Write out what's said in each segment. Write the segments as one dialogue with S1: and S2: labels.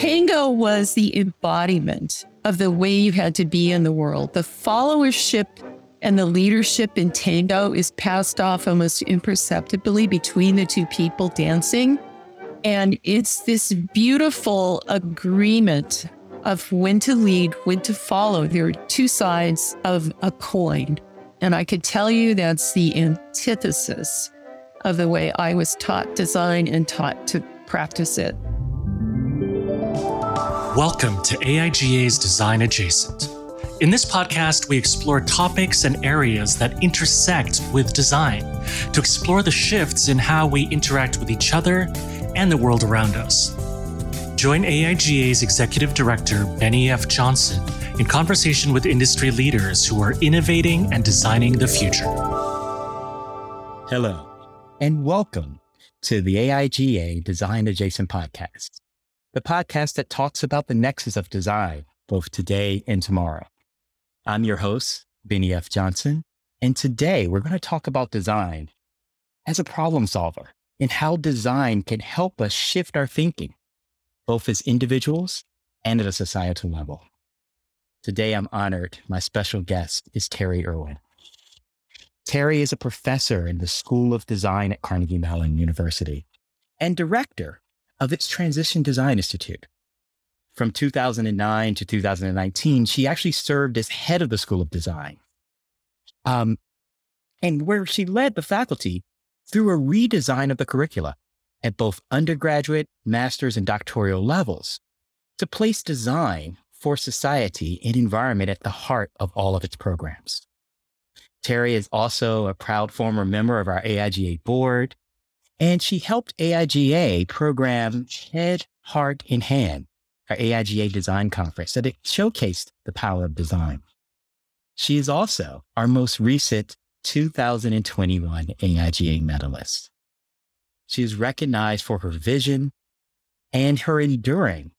S1: Tango was the embodiment of the way you had to be in the world. The followership and the leadership in tango is passed off almost imperceptibly between the two people dancing. And it's this beautiful agreement of when to lead, when to follow. There are two sides of a coin. And I could tell you that's the antithesis of the way I was taught design and taught to practice it.
S2: Welcome to AIGA's Design Adjacent. In this podcast, we explore topics and areas that intersect with design to explore the shifts in how we interact with each other and the world around us. Join AIGA's Executive Director, Bennie F. Johnson, in conversation with industry leaders who are innovating and designing the future.
S3: Hello, and welcome to the AIGA Design Adjacent Podcast the podcast that talks about the nexus of design, both today and tomorrow. I'm your host, Bennie F. Johnson, and today we're going to talk about design as a problem solver and how design can help us shift our thinking, both as individuals and at a societal level. Today, I'm honored. My special guest is Terry Irwin. Terry is a professor in the School of Design at Carnegie Mellon University and director of its Transition Design Institute. From 2009 to 2019, she actually served as head of the School of Design. Um, and where she led the faculty through a redesign of the curricula at both undergraduate, master's, and doctoral levels to place design for society and environment at the heart of all of its programs. Terry is also a proud former member of our AIGA board and she helped AIGA program Head, Heart, and Hand, our AIGA design conference that it showcased the power of design. She is also our most recent 2021 AIGA medalist. She is recognized for her vision and her enduring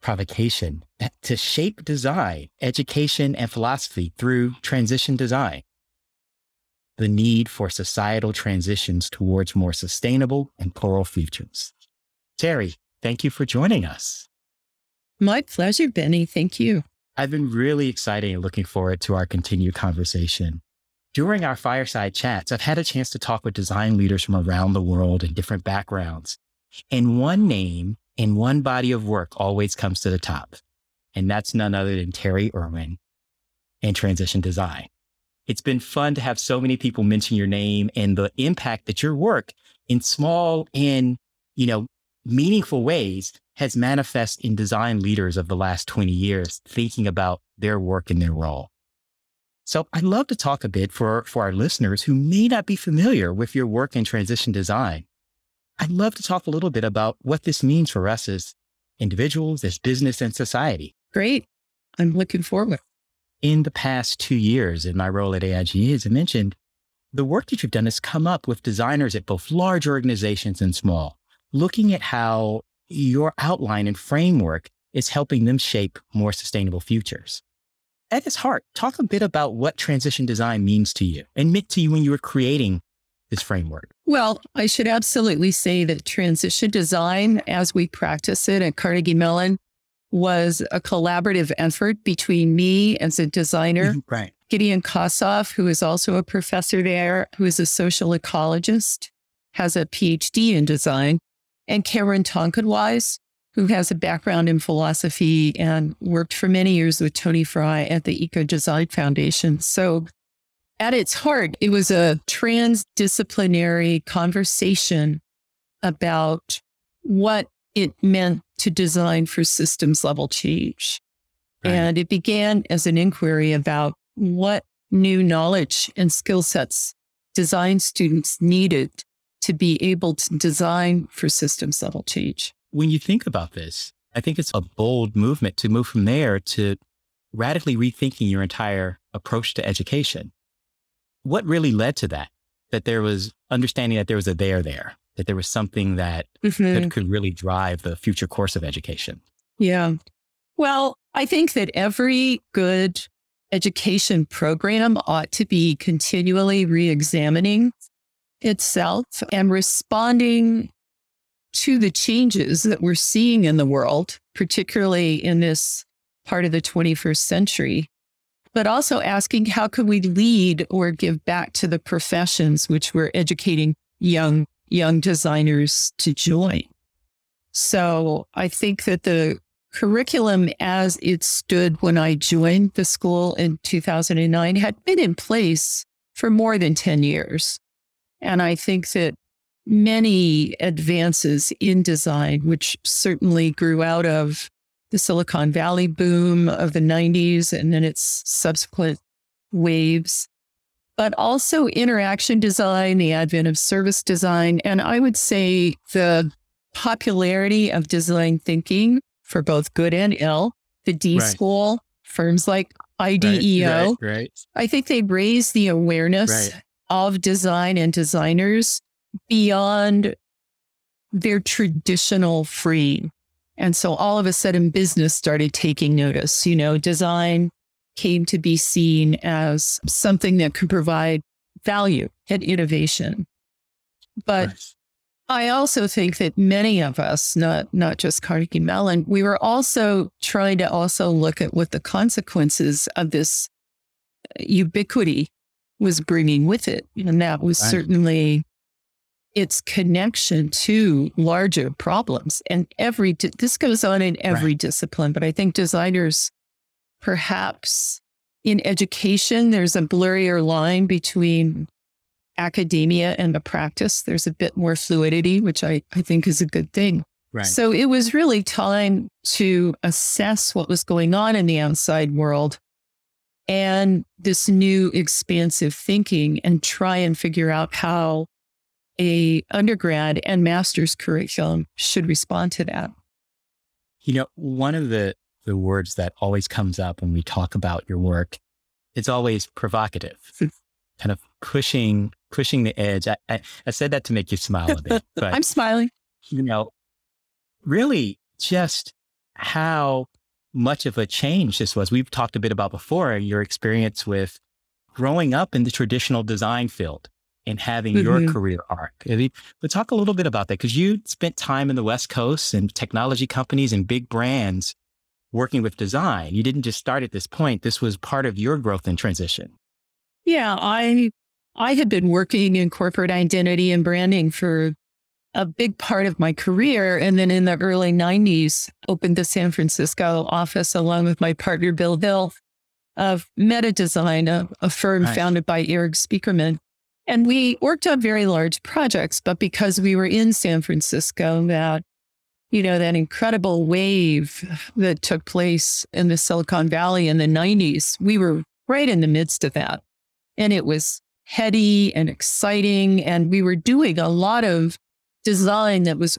S3: provocation to shape design, education, and philosophy through transition design the need for societal transitions towards more sustainable and plural futures. Terry, thank you for joining us.
S1: My pleasure, Bennie. Thank you.
S3: I've been really excited and looking forward to our continued conversation. During our fireside chats, I've had a chance to talk with design leaders from around the world and different backgrounds. And one name and one body of work always comes to the top. And that's none other than Terry Irwin and transition design. It's been fun to have so many people mention your name and the impact that your work in small and, you know, meaningful ways has manifest in design leaders of the last 20 years, thinking about their work and their role. So I'd love to talk a bit for, for our listeners who may not be familiar with your work in transition design. I'd love to talk a little bit about what this means for us as individuals, as business and society.
S1: Great. I'm looking forward
S3: in the past two years in my role at AIGA, as I mentioned, the work that you've done has come up with designers at both large organizations and small, looking at how your outline and framework is helping them shape more sustainable futures. At its heart, talk a bit about what transition design means to you and meant to you when you were creating this framework.
S1: Well, I should absolutely say that transition design, as we practice it at Carnegie Mellon, was a collaborative effort between me as a designer,
S3: mm-hmm. right.
S1: Gideon Kossoff, who is also a professor there, who is a social ecologist, has a PhD in design, and Cameron Tonkinwise, who has a background in philosophy and worked for many years with Tony Fry at the Eco Design Foundation. So, at its heart, it was a transdisciplinary conversation about what it meant to design for systems level change. Right. And it began as an inquiry about what new knowledge and skill sets design students needed to be able to design for systems level change.
S3: When you think about this, I think it's a bold movement to move from there to radically rethinking your entire approach to education. What really led to that? That there was understanding that there was a there there, that there was something that, mm-hmm. that could really drive the future course of education.
S1: Yeah. Well, I think that every good education program ought to be continually re examining itself and responding to the changes that we're seeing in the world, particularly in this part of the 21st century, but also asking how can we lead or give back to the professions which we're educating young young designers to join. So I think that the curriculum as it stood when I joined the school in 2009 had been in place for more than 10 years. And I think that many advances in design, which certainly grew out of the Silicon Valley boom of the 90s and then its subsequent waves, but also interaction design, the advent of service design, and I would say the popularity of design thinking for both good and ill, the D right. school, firms like IDEO.
S3: Right, right,
S1: I think they raise the awareness of design and designers beyond their traditional free. And so all of a sudden, business started taking notice. You know, design came to be seen as something that could provide value and innovation. But nice. I also think that many of us, not not just Carnegie Mellon, we were also trying to also look at what the consequences of this uh, ubiquity was bringing with it, and that was right. certainly its connection to larger problems. And every, this goes on in every right. discipline, but I think designers, perhaps in education, there's a blurrier line between academia and the practice. There's a bit more fluidity, which I, I think is a good thing.
S3: Right.
S1: So it was really time to assess what was going on in the outside world and this new expansive thinking and try and figure out how a undergrad and master's curriculum should respond to that.
S3: You know, one of the the words that always comes up when we talk about your work, it's always provocative, kind of pushing pushing the edge. I, I, I said that to make you smile a bit,
S1: but I'm smiling.
S3: You know, really just how much of a change this was. We've talked a bit about before your experience with growing up in the traditional design field and having mm-hmm. your career arc. But talk a little bit about that because you spent time in the West Coast and technology companies and big brands working with design. You didn't just start at this point. This was part of your growth and transition.
S1: Yeah, I I had been working in corporate identity and branding for a big part of my career. And then in the early 90s, opened the San Francisco office along with my partner, Bill Hill, of MetaDesign, a, a firm nice. founded by Erik Spiekermann. And we worked on very large projects, but because we were in San Francisco, that, you know, that incredible wave that took place in the Silicon Valley in the 90s, we were right in the midst of that. And it was heady and exciting. And we were doing a lot of design that was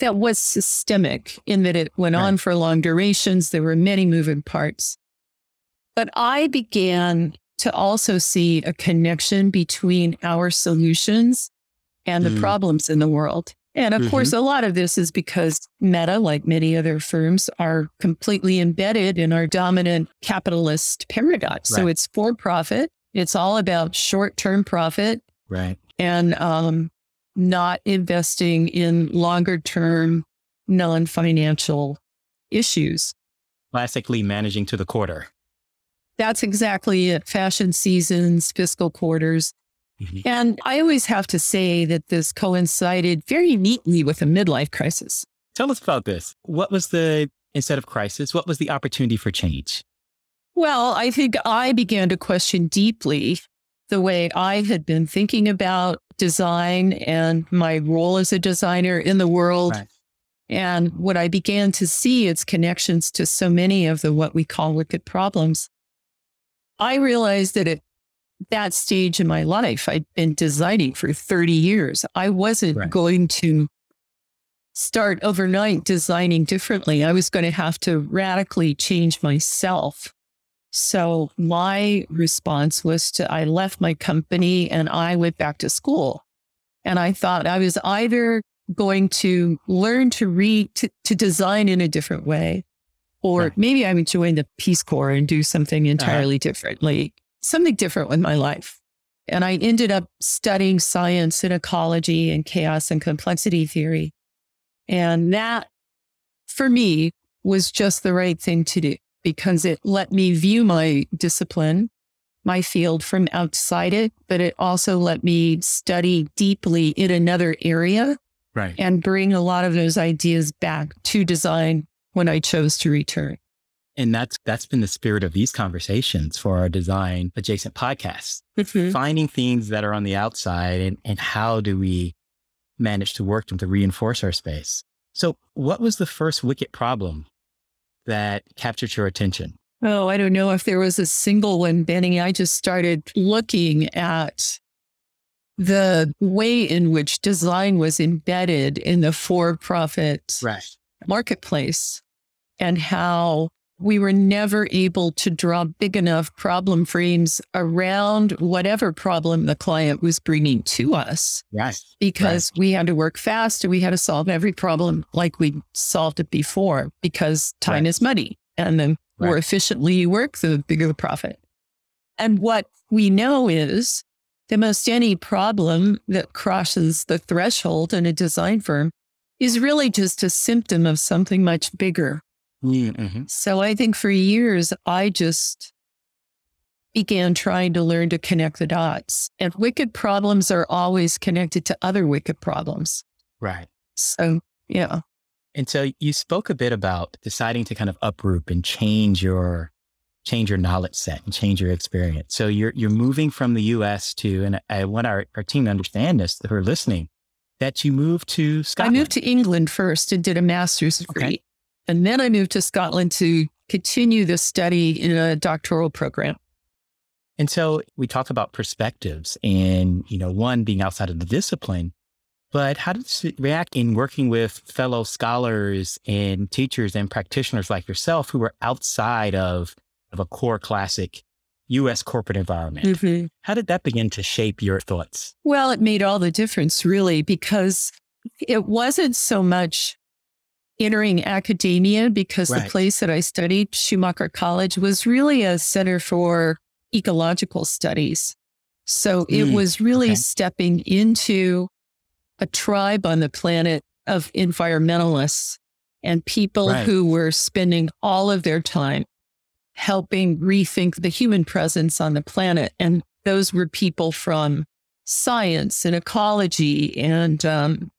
S1: that was systemic in that it went right. on for long durations. There were many moving parts. But I began to also see a connection between our solutions and the mm. problems in the world. And of mm-hmm. course, a lot of this is because Meta, like many other firms, are completely embedded in our dominant capitalist paradigm. Right. So it's for profit. It's all about short term profit.
S3: Right.
S1: And um, not investing in longer term, non financial issues.
S3: Classically managing to the quarter.
S1: That's exactly it. Fashion seasons, fiscal quarters. Mm-hmm. And I always have to say that this coincided very neatly with a midlife crisis.
S3: Tell us about this. What was the, instead of crisis, what was the opportunity for change?
S1: Well, I think I began to question deeply the way I had been thinking about design and my role as a designer in the world. Right. And what I began to see its connections to so many of the what we call wicked problems. I realized that at that stage in my life, I'd been designing for 30 years. I wasn't right. going to start overnight designing differently. I was going to have to radically change myself. So my response was to I left my company and I went back to school. And I thought I was either going to learn to read, to, to design in a different way, or maybe I would join the Peace Corps and do something uh-huh. entirely uh-huh. differently, something different with my life. And I ended up studying science and ecology and chaos and complexity theory. And that for me was just the right thing to do because it let me view my discipline, my field from outside it, but it also let me study deeply in another area
S3: Right.
S1: and bring a lot of those ideas back to design when I chose to return.
S3: And that's that's been the spirit of these conversations for our design adjacent podcasts. Mm-hmm. Finding things that are on the outside and, and how do we manage to work them to reinforce our space. So what was the first wicked problem that captured your attention?
S1: Oh, I don't know if there was a single one, Bennie. I just started looking at the way in which design was embedded in the for profit
S3: Right.
S1: marketplace and how we were never able to draw big enough problem frames around whatever problem the client was bringing to us
S3: Right.
S1: because we had to work fast and we had to solve every problem like we solved it before because time
S3: Right.
S1: is money. And the more efficiently you work, the bigger the profit. And what we know is the most any problem that crosses the threshold in a design firm is really just a symptom of something much bigger.
S3: Mm-hmm.
S1: So I think for years, I just began trying to learn to connect the dots. And wicked problems are always connected to other wicked problems.
S3: Right.
S1: So, yeah.
S3: And so you spoke a bit about deciding to kind of uproot and change your change your knowledge set and change your experience. So you're you're moving from the US to and I want our, our team to understand this who are listening, that you moved to Scotland.
S1: I moved to England first and did a master's degree.
S3: Okay.
S1: And then I moved to Scotland to continue the study in a doctoral program.
S3: And so we talk about perspectives and, you know, one being outside of the discipline, but how did you react in working with fellow scholars and teachers and practitioners like yourself who were outside of, of a core classic US corporate environment? Mm-hmm. How did that begin to shape your thoughts?
S1: Well, it made all the difference, really, because it wasn't so much entering academia, because the place that I studied, Schumacher College, was really a center for ecological studies. So it
S3: Mm,
S1: was really
S3: okay.
S1: stepping into a tribe on the planet of environmentalists and people
S3: Right.
S1: who were spending all of their time helping rethink the human presence on the planet. And those were people from science and ecology and um,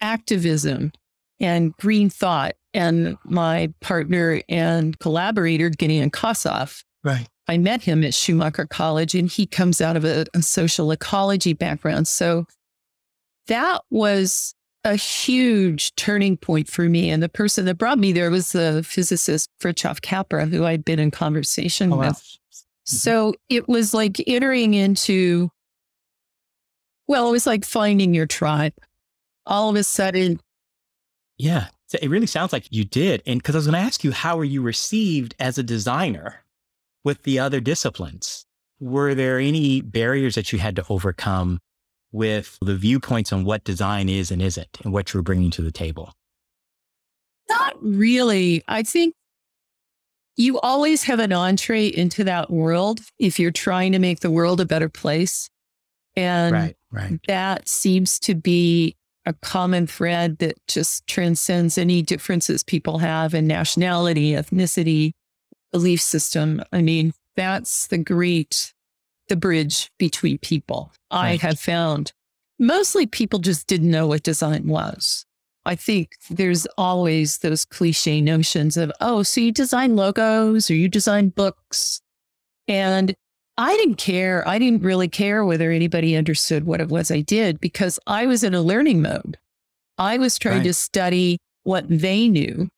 S1: activism and green thought. And my partner and collaborator, Gideon Kossoff,
S3: Right.
S1: I met him at Schumacher College and he comes out of a, a social ecology background. So that was a huge turning point for me. And the person that brought me there was the physicist Fritjof Capra, who I'd been in conversation
S3: Oh, wow.
S1: with. So it was like entering into, well, it was like finding your tribe. All of a sudden,
S3: Yeah. So it really sounds like you did. And because I was going to ask you, how were you received as a designer with the other disciplines? Were there any barriers that you had to overcome with the viewpoints on what design is and isn't and what you're bringing to the table?
S1: not really. I think you always have an entree into that world if you're trying to make the world a better place. And
S3: right. Right.
S1: that seems to be a common thread that just transcends any differences people have in nationality, ethnicity, belief system. I mean, that's the great, the bridge between people. I have found mostly people just didn't know what design was. I think there's always those cliche notions of, oh, so you design logos or you design books. And I didn't care. I didn't really care whether anybody understood what it was I did because I was in a learning mode. I was trying
S3: Right.
S1: to study what they knew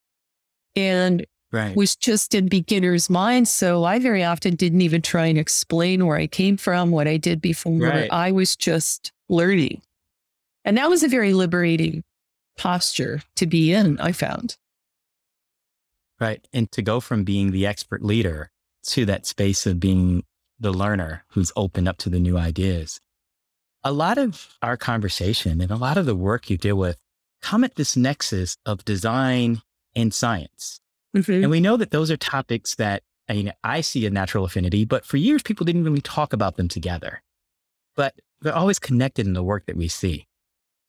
S1: and
S3: Right.
S1: was just in beginner's mind. So I very often didn't even try and explain where I came from, what I did before.
S3: Right.
S1: I was just learning. And that was a very liberating posture to be in, I found.
S3: Right. And to go from being the expert leader to that space of being the learner who's open up to the new ideas. A lot of our conversation and a lot of the work you deal with come at this nexus of design and science. Mm-hmm. And we know that those are topics that I mean, I see a natural affinity, but for years, people didn't really talk about them together. But they're always connected in the work that we see.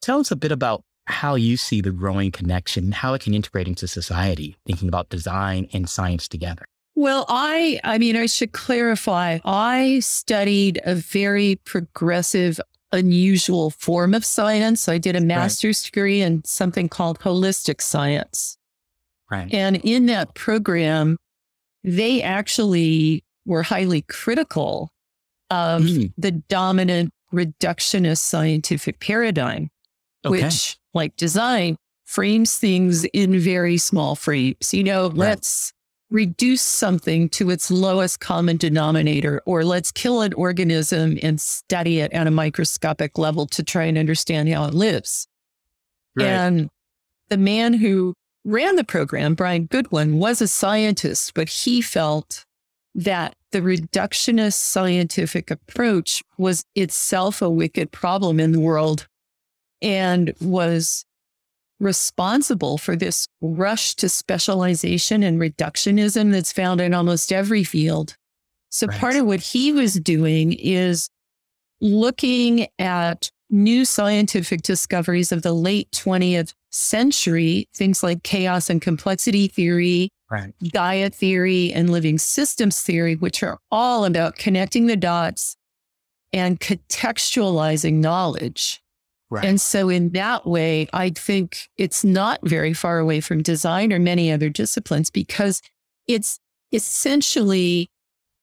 S3: Tell us a bit about how you see the growing connection, how it can integrate into society, thinking about design and science together.
S1: Well, I, I mean, I should clarify. I studied a very progressive, unusual form of science. I did a master's right. degree in something called holistic science.
S3: Right.
S1: And in that program, they actually were highly critical of mm. the dominant reductionist scientific paradigm, okay. which, like design, frames things in very small frames. You know, right. let's reduce something to its lowest common denominator, or let's kill an organism and study it at a microscopic level to try and understand how it lives. Right. And the man who ran the program, Brian Goodwin, was a scientist, but he felt that the reductionist scientific approach was itself a wicked problem in the world and was responsible for this rush to specialization and reductionism that's found in almost every field. So, right. part of what he was doing is looking at new scientific discoveries of the late 20th century, things like chaos and complexity theory, right. Gaia theory, and living systems theory, which are all about connecting the dots and contextualizing knowledge. Right. And so, in that way, I think it's not very far away from design or many other disciplines because it's essentially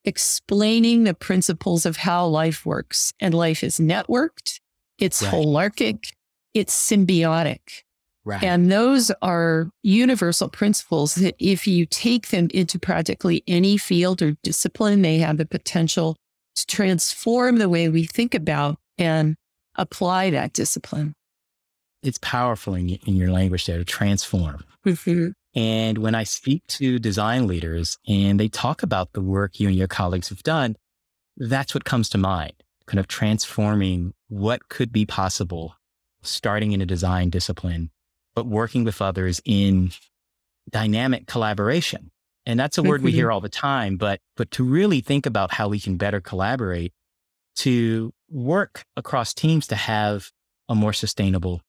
S1: explaining the principles of how life works. And life is networked, it's right. holarchic, it's symbiotic. Right. And those are universal principles that if you take them into practically any field or discipline, they have the potential to transform the way we think about and apply that discipline.
S3: It's powerful in, in your language there to transform. Mm-hmm. And when I speak to design leaders and they talk about the work you and your colleagues have done, that's what comes to mind, kind of transforming what could be possible starting in a design discipline but working with others in dynamic collaboration. And that's a word we hear all the time, but, but to really think about how we can better collaborate to work across teams to have a more sustainable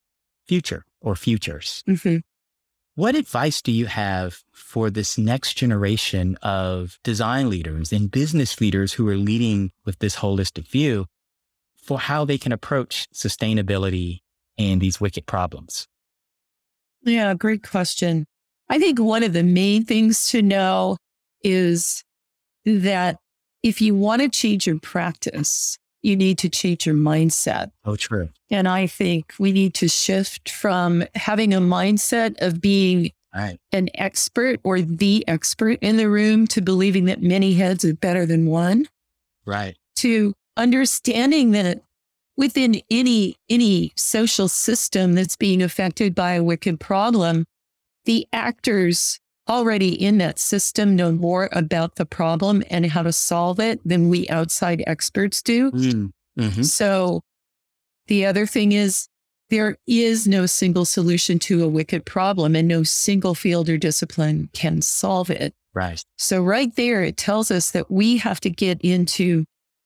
S3: future or futures. Mm-hmm. What advice do you have for this next generation of design leaders and business leaders who are leading with this holistic view for how they can approach sustainability and these wicked problems?
S1: Yeah, great question. I think one of the main things to know is that if you want to change your practice, you need to change your mindset.
S3: Oh, true.
S1: And I think we need to shift from having a mindset of being right. an expert or the expert in the room to believing that many heads are better than one.
S3: Right.
S1: To understanding that within any any social system that's being affected by a wicked problem, the actors already in that system know more about the problem and how to solve it than we outside experts do. Mm, mm-hmm. So the other thing is there is no single solution to a wicked problem and no single field or discipline can solve it.
S3: Right.
S1: So right there, it tells us that we have to get into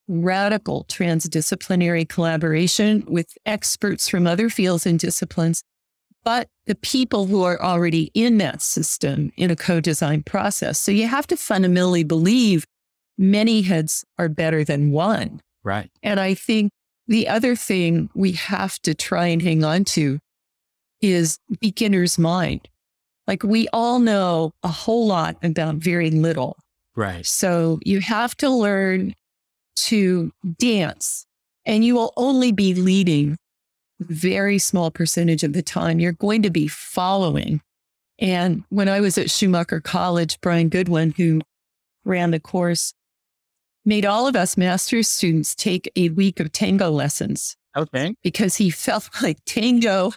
S1: radical transdisciplinary collaboration with experts from other fields and disciplines, but the people who are already in that system in a co design process. So you have to fundamentally believe many heads are better than one.
S3: Right.
S1: And I think the other thing we have to try and hang on to is beginner's mind. Like we all know a whole lot about very little.
S3: Right.
S1: So you have to learn to dance and you will only be leading very small percentage of the time. You're going to be following. And when I was at Schumacher College, Brian Goodwin, who ran the course, made all of us master's students take a week of tango lessons.
S3: Okay.
S1: Because he felt like tango,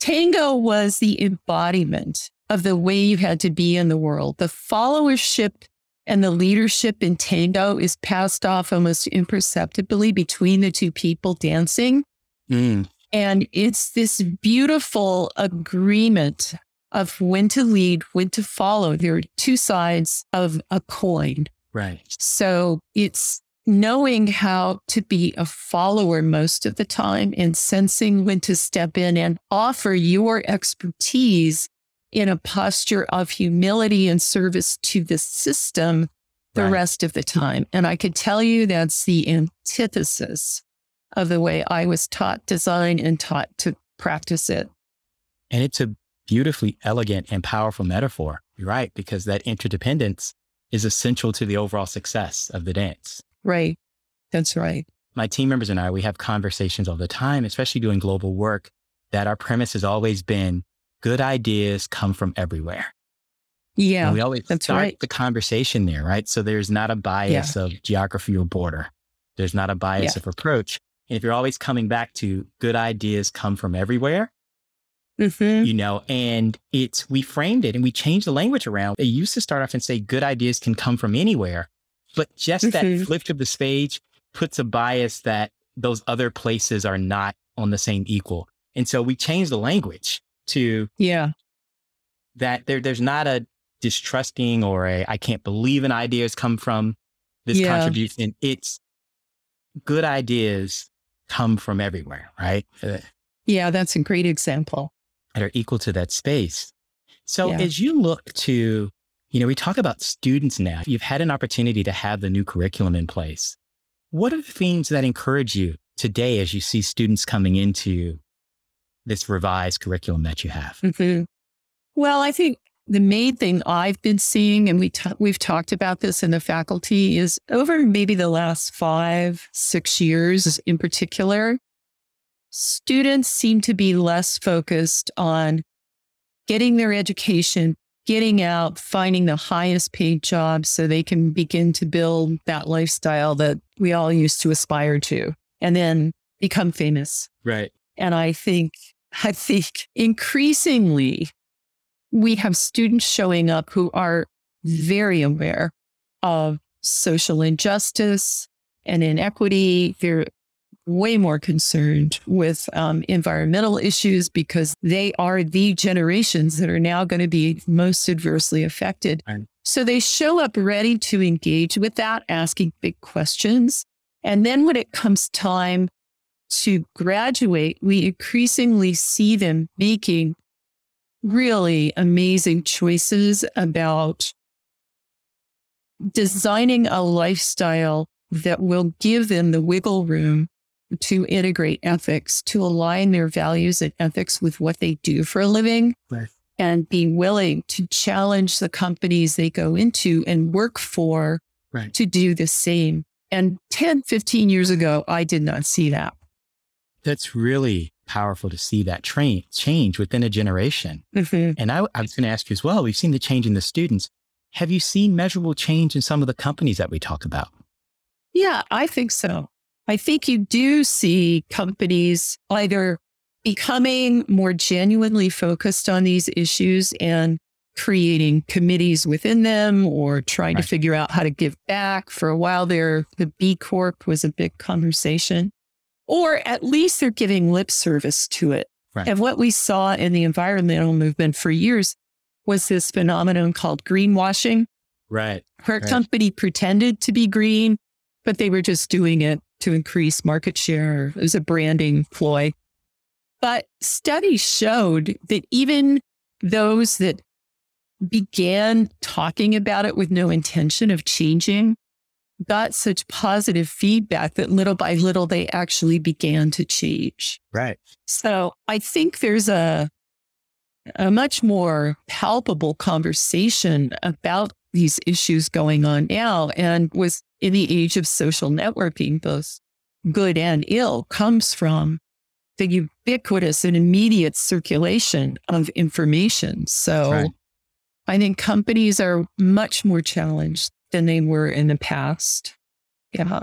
S1: tango was the embodiment of the way you had to be in the world. The followership and the leadership in tango is passed off almost imperceptibly between the two people dancing. Mm. And it's this beautiful agreement of when to lead, when to follow. There are two sides of a coin.
S3: Right.
S1: So it's knowing how to be a follower most of the time and sensing when to step in and offer your expertise in a posture of humility and service to the system the right. rest of the time. And I could tell you that's the antithesis of the way I was taught design and taught to practice it.
S3: And it's a beautifully elegant and powerful metaphor. You're right, because that interdependence is essential to the overall success of the dance.
S1: Right. That's right.
S3: My team members and I, we have conversations all the time, especially doing global work, that our premise has always been good ideas come from everywhere.
S1: Yeah.
S3: And we always
S1: that's
S3: start
S1: right.
S3: the conversation there, right? So there's not a bias yeah. of geography or border. There's not a bias yeah. of approach. And if you're always coming back to good ideas come from everywhere,
S1: mm-hmm.
S3: you know, and it's, we framed it and we changed the language around. It used to start off and say good ideas can come from anywhere, but just mm-hmm. that flip of the stage puts a bias that those other places are not on the same equal. And so we changed the language to
S1: yeah
S3: that there there's not a distrusting or a I can't believe an idea has come from this yeah. contribution. It's good ideas come from everywhere, right? Uh,
S1: yeah, that's a great example.
S3: That are equal to that space. So yeah. as you look to, you know, we talk about students now. You've had an opportunity to have the new curriculum in place. What are the themes that encourage you today as you see students coming into this revised curriculum that you have?
S1: Mm-hmm. Well, I think the main thing I've been seeing, and we t- we've talked about this in the faculty, is over maybe the last five, six years in particular, students seem to be less focused on getting their education, getting out, finding the highest paid job so they can begin to build that lifestyle that we all used to aspire to and then become famous.
S3: Right.
S1: And I think, I think increasingly we have students showing up who are very aware of social injustice and inequity. They're way more concerned with um, environmental issues because they are the generations that are now going to be most adversely affected. Right. So they show up ready to engage with that, asking big questions. And then when it comes time to graduate, we increasingly see them making really amazing choices about designing a lifestyle that will give them the wiggle room to integrate ethics, to align their values and ethics with what they do for a living, right. and be willing to challenge the companies they go into and work for right. to do the same. And 10, 15 years ago, I did not see that.
S3: That's really powerful to see that train change within a generation. Mm-hmm. And I, I was going to ask you as well. We've seen the change in the students. Have you seen measurable change in some of the companies that we talk about?
S1: Yeah, I think so. I think you do see companies either becoming more genuinely focused on these issues and creating committees within them or trying right. to figure out how to give back. For a while there, the B Corp was a big conversation or at least they're giving lip service to it. Right. And what we saw in the environmental movement for years was this phenomenon called greenwashing.
S3: Right.
S1: Where
S3: right.
S1: a company pretended to be green, but they were just doing it to increase market share. It was a branding ploy. But studies showed that even those that began talking about it with no intention of changing got such positive feedback that little by little they actually began to change.
S3: Right.
S1: So I think there's a a much more palpable conversation about these issues going on now. And was in the age of social networking, both good and ill comes from the ubiquitous and immediate circulation of information. So right. I think companies are much more challenged than they were in the past. Yeah.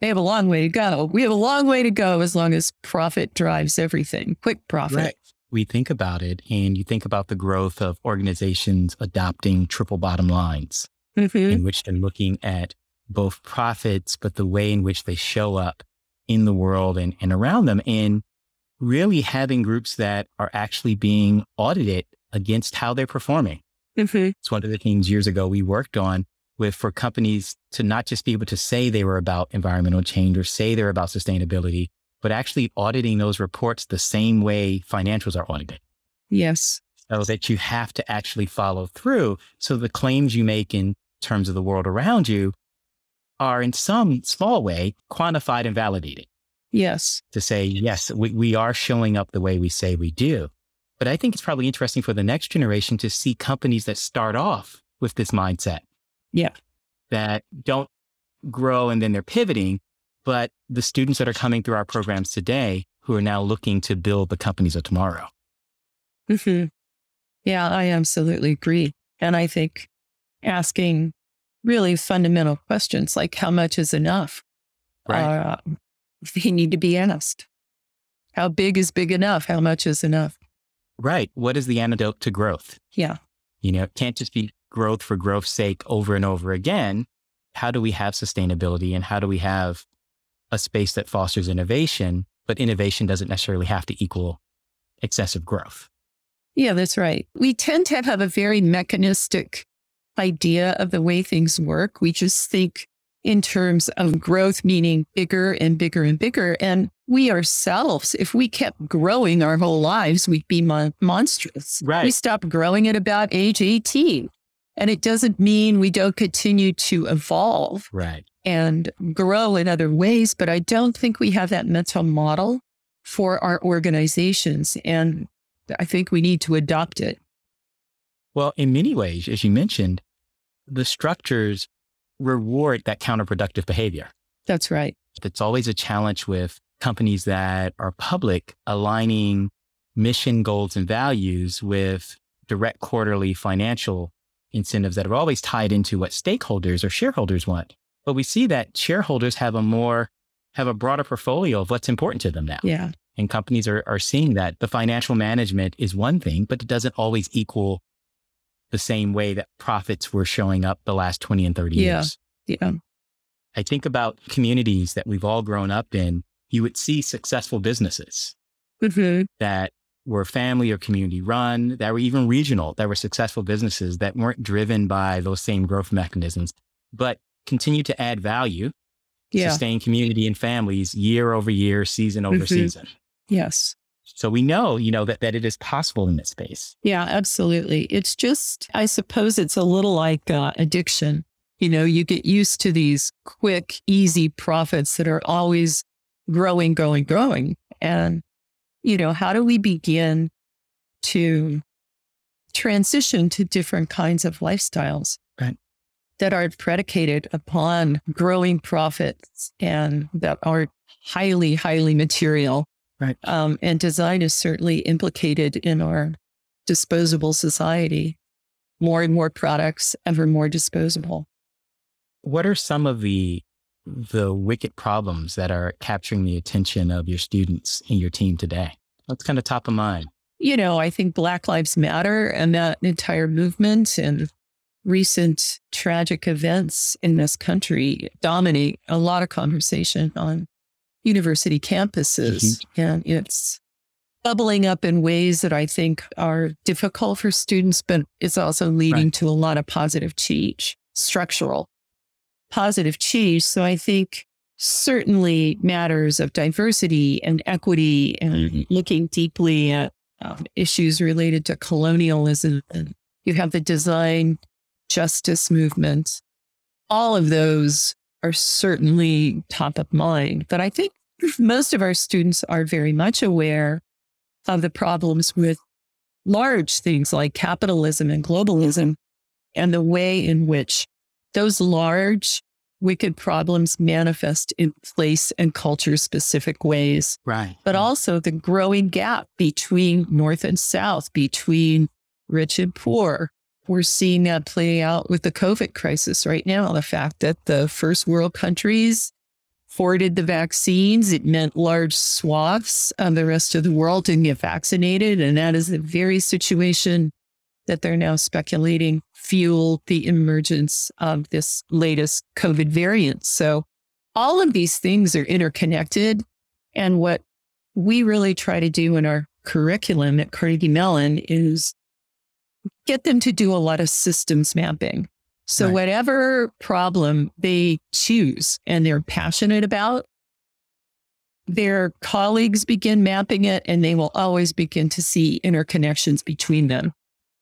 S1: They have a long way to go. We have a long way to go as long as profit drives everything, quick profit. Right.
S3: We think about it and you think about the growth of organizations adopting triple bottom lines mm-hmm. in which they're looking at both profits, but the way in which they show up in the world and, and around them and really having groups that are actually being audited against how they're performing.
S1: Mm-hmm.
S3: It's one of the things years ago we worked on with for companies to not just be able to say they were about environmental change or say they're about sustainability, but actually auditing those reports the same way financials are audited.
S1: Yes.
S3: So that you have to actually follow through. So the claims you make in terms of the world around you are in some small way quantified and validated.
S1: Yes.
S3: To say, yes, we, we are showing up the way we say we do. But I think it's probably interesting for the next generation to see companies that start off with this mindset.
S1: Yeah.
S3: That don't grow and then they're pivoting, but the students that are coming through our programs today who are now looking to build the companies of tomorrow.
S1: Mm-hmm. Yeah, I absolutely agree. And I think asking really fundamental questions like how much is enough?
S3: Right.
S1: Uh, they need to be asked. How big is big enough? How much is enough?
S3: Right. What is the antidote to growth?
S1: Yeah.
S3: You know, it can't just be growth for growth's sake over and over again. How do we have sustainability and how do we have a space that fosters innovation? But innovation doesn't necessarily have to equal excessive growth.
S1: Yeah, that's right. We tend to have a very mechanistic idea of the way things work. We just think in terms of growth, meaning bigger and bigger and bigger. And we ourselves, if we kept growing our whole lives, we'd be mon- monstrous.
S3: Right.
S1: We stop growing at about age 18. And it doesn't mean we don't continue to evolve
S3: Right.
S1: and grow in other ways, but I don't think we have that mental model for our organizations. And I think we need to adopt it.
S3: Well, in many ways, as you mentioned, the structures reward that counterproductive behavior.
S1: That's right.
S3: It's always a challenge with companies that are public aligning mission goals and values with direct quarterly financial incentives that are always tied into what stakeholders or shareholders want. But we see that shareholders have a more, have a broader portfolio of what's important to them now.
S1: Yeah.
S3: And companies are, are seeing that the financial management is one thing, but it doesn't always equal the same way that profits were showing up the last 20 and 30
S1: Yeah.
S3: years.
S1: Yeah.
S3: I think about communities that we've all grown up in. You would see successful businesses
S1: Mhm.
S3: that were family or community run, that were even regional, that were successful businesses that weren't driven by those same growth mechanisms, but continue to add value,
S1: Yeah.
S3: sustain community and families year over year, season over
S1: Mhm.
S3: season.
S1: Yes.
S3: So we know, you know, that, that it is possible in this space.
S1: Yeah, absolutely. It's just, I suppose it's a little like uh, addiction. You know, you get used to these quick, easy profits that are always growing, growing, growing. And, you know, how do we begin to transition to different kinds of lifestyles
S3: Right.
S1: that are predicated upon growing profits and that are highly, highly material?
S3: Right.
S1: Um, and design is certainly implicated in our disposable society. More and more products, ever more disposable.
S3: What are some of the the wicked problems that are capturing the attention of your students and your team today? What's kind of top of mind?
S1: You know, I think Black Lives Matter and that entire movement and recent tragic events in this country dominate a lot of conversation on university campuses. And it's bubbling up in ways that I think are difficult for students, but it's also leading
S3: Right.
S1: to a lot of positive change, structural positive change. So I think certainly matters of diversity and equity and looking deeply at um, issues related to colonialism. And you have the design justice movement. All of those are certainly top of mind. But I think most of our students are very much aware of the problems with large things like capitalism and globalism and the way in which those large wicked problems manifest in place and culture specific ways,
S3: Right.
S1: but also the growing gap between North and South, between rich and poor. We're seeing that play out with the COVID crisis right now. The fact that the first world countries forwarded the vaccines, it meant large swaths of the rest of the world didn't get vaccinated. And that is the very situation that they're now speculating fueled the emergence of this latest COVID variant. So all of these things are interconnected. And what we really try to do in our curriculum at Carnegie Mellon is get them to do a lot of systems mapping. So,
S3: Right.
S1: whatever problem they choose and they're passionate about, their colleagues begin mapping it and they will always begin to see interconnections between them.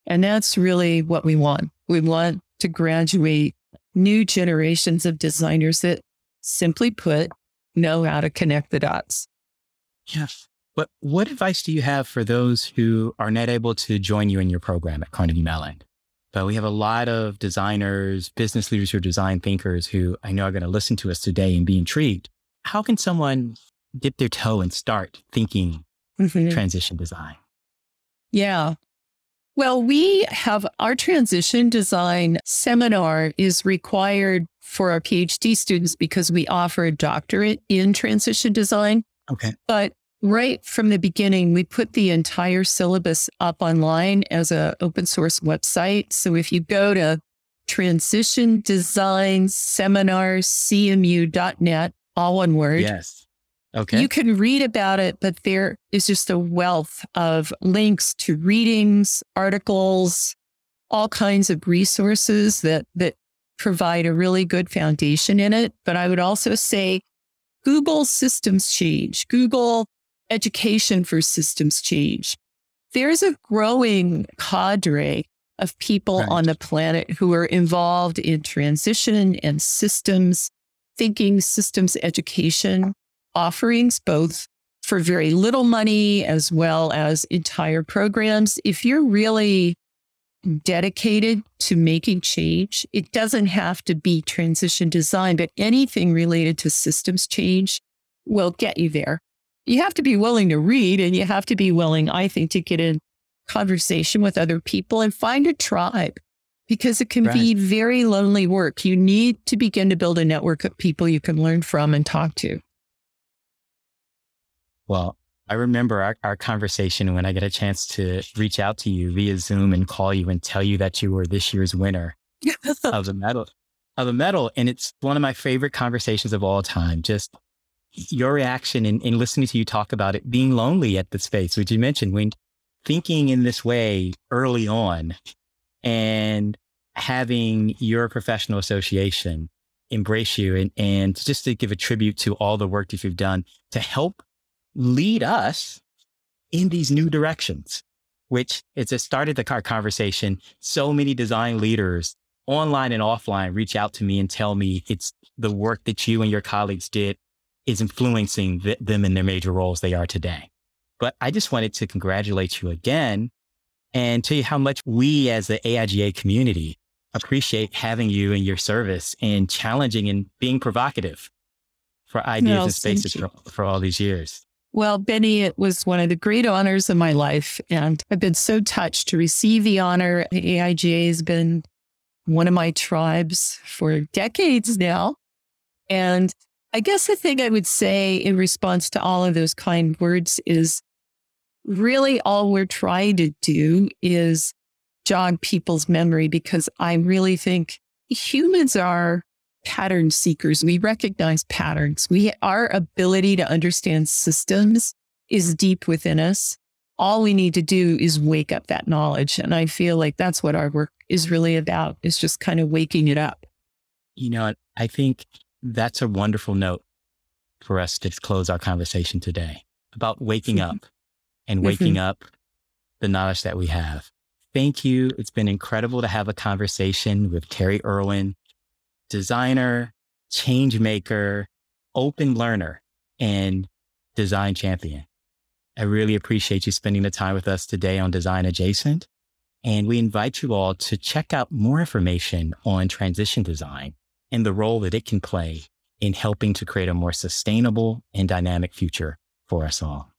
S1: And that's really what we want. We want to graduate new generations of designers that simply put know how to connect the dots.
S3: Yes. But what advice do you have for those who are not able to join you in your program at Carnegie Mellon? But we have a lot of designers, business leaders who are design thinkers who I know are going to listen to us today and be intrigued. How can someone dip their toe and start thinking mm-hmm. transition design?
S1: Yeah. Well, we have our transition design seminar is required for our PhD students because we offer a doctorate in transition design.
S3: Okay.
S1: But right from the beginning, we put the entire syllabus up online as a open source website. So if you go to transition design seminars, cmu.net, all one word,
S3: Yes. Okay.
S1: you can read about it, but there is just a wealth of links to readings, articles, all kinds of resources that that provide a really good foundation in it. But I would also say Google systems change, Google education for systems change. There's a growing cadre of people
S3: Right.
S1: on the planet who are involved in transition and systems thinking, systems education offerings, both for very little money as well as entire programs. If you're really dedicated to making change, it doesn't have to be transition design, but anything related to systems change will get you there. You have to be willing to read and you have to be willing, I think, to get in conversation with other people and find a tribe because it can be very lonely work. You need to begin to build a network of people you can learn from and talk to.
S3: Well, I remember our, our conversation when I get a chance to reach out to you via Zoom and call you and tell you that you were this year's winner of the medal of the medal. And it's one of my favorite conversations of all time. Just your reaction in, in listening to you talk about it being lonely at the space, which you mentioned when thinking in this way early on and having your professional association embrace you and, and just to give a tribute to all the work that you've done to help lead us in these new directions, which it's a started the car conversation. So many design leaders online and offline reach out to me and tell me it's the work that you and your colleagues did is influencing th- them in their major roles they are today. But I just wanted to congratulate you again and tell you how much we as the AIGA community appreciate having you in your service and challenging and being provocative for ideas
S1: Well,
S3: and spaces for, for all these years.
S1: Well, Bennie, it was one of the great honors of my life. And I've been so touched to receive the honor. AIGA has been one of my tribes for decades now. And I guess the thing I would say in response to all of those kind words is really all we're trying to do is jog people's memory because I really think humans are pattern seekers. We recognize patterns. We our ability to understand systems is deep within us. All we need to do is wake up that knowledge. And I feel like that's what our work is really about, is just kind of waking it up.
S3: You know, I think that's a wonderful note for us to close our conversation today about waking mm-hmm. up and mm-hmm. waking up the knowledge that we have. Thank you. It's been incredible to have a conversation with Terry Irwin, designer, change maker, open learner, and design champion. I really appreciate you spending the time with us today on Design Adjacent. And we invite you all to check out more information on transition design and the role that it can play in helping to create a more sustainable and dynamic future for us all.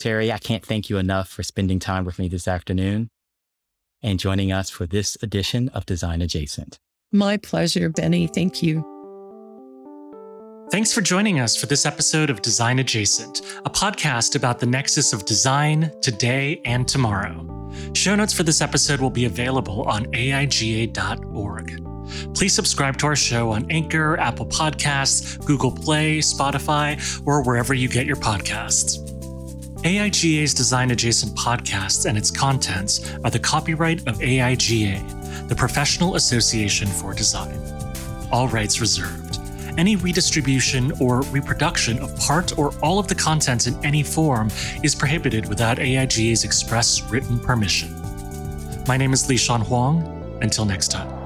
S3: Terry, I can't thank you enough for spending time with me this afternoon and joining us for this edition of Design Adjacent.
S1: My pleasure, Bennie. Thank you.
S2: Thanks for joining us for this episode of Design Adjacent, a podcast about the nexus of design today and tomorrow. Show notes for this episode will be available on aiga.org. Please subscribe to our show on Anchor, Apple Podcasts, Google Play, Spotify, or wherever you get your podcasts. AIGA's Design Adjacent podcasts and its contents are the copyright of AIGA. the Professional Association for Design. All rights reserved. Any redistribution or reproduction of part or all of the content in any form is prohibited without AIGA's express written permission. My name is Li Shan Huang. Until next time.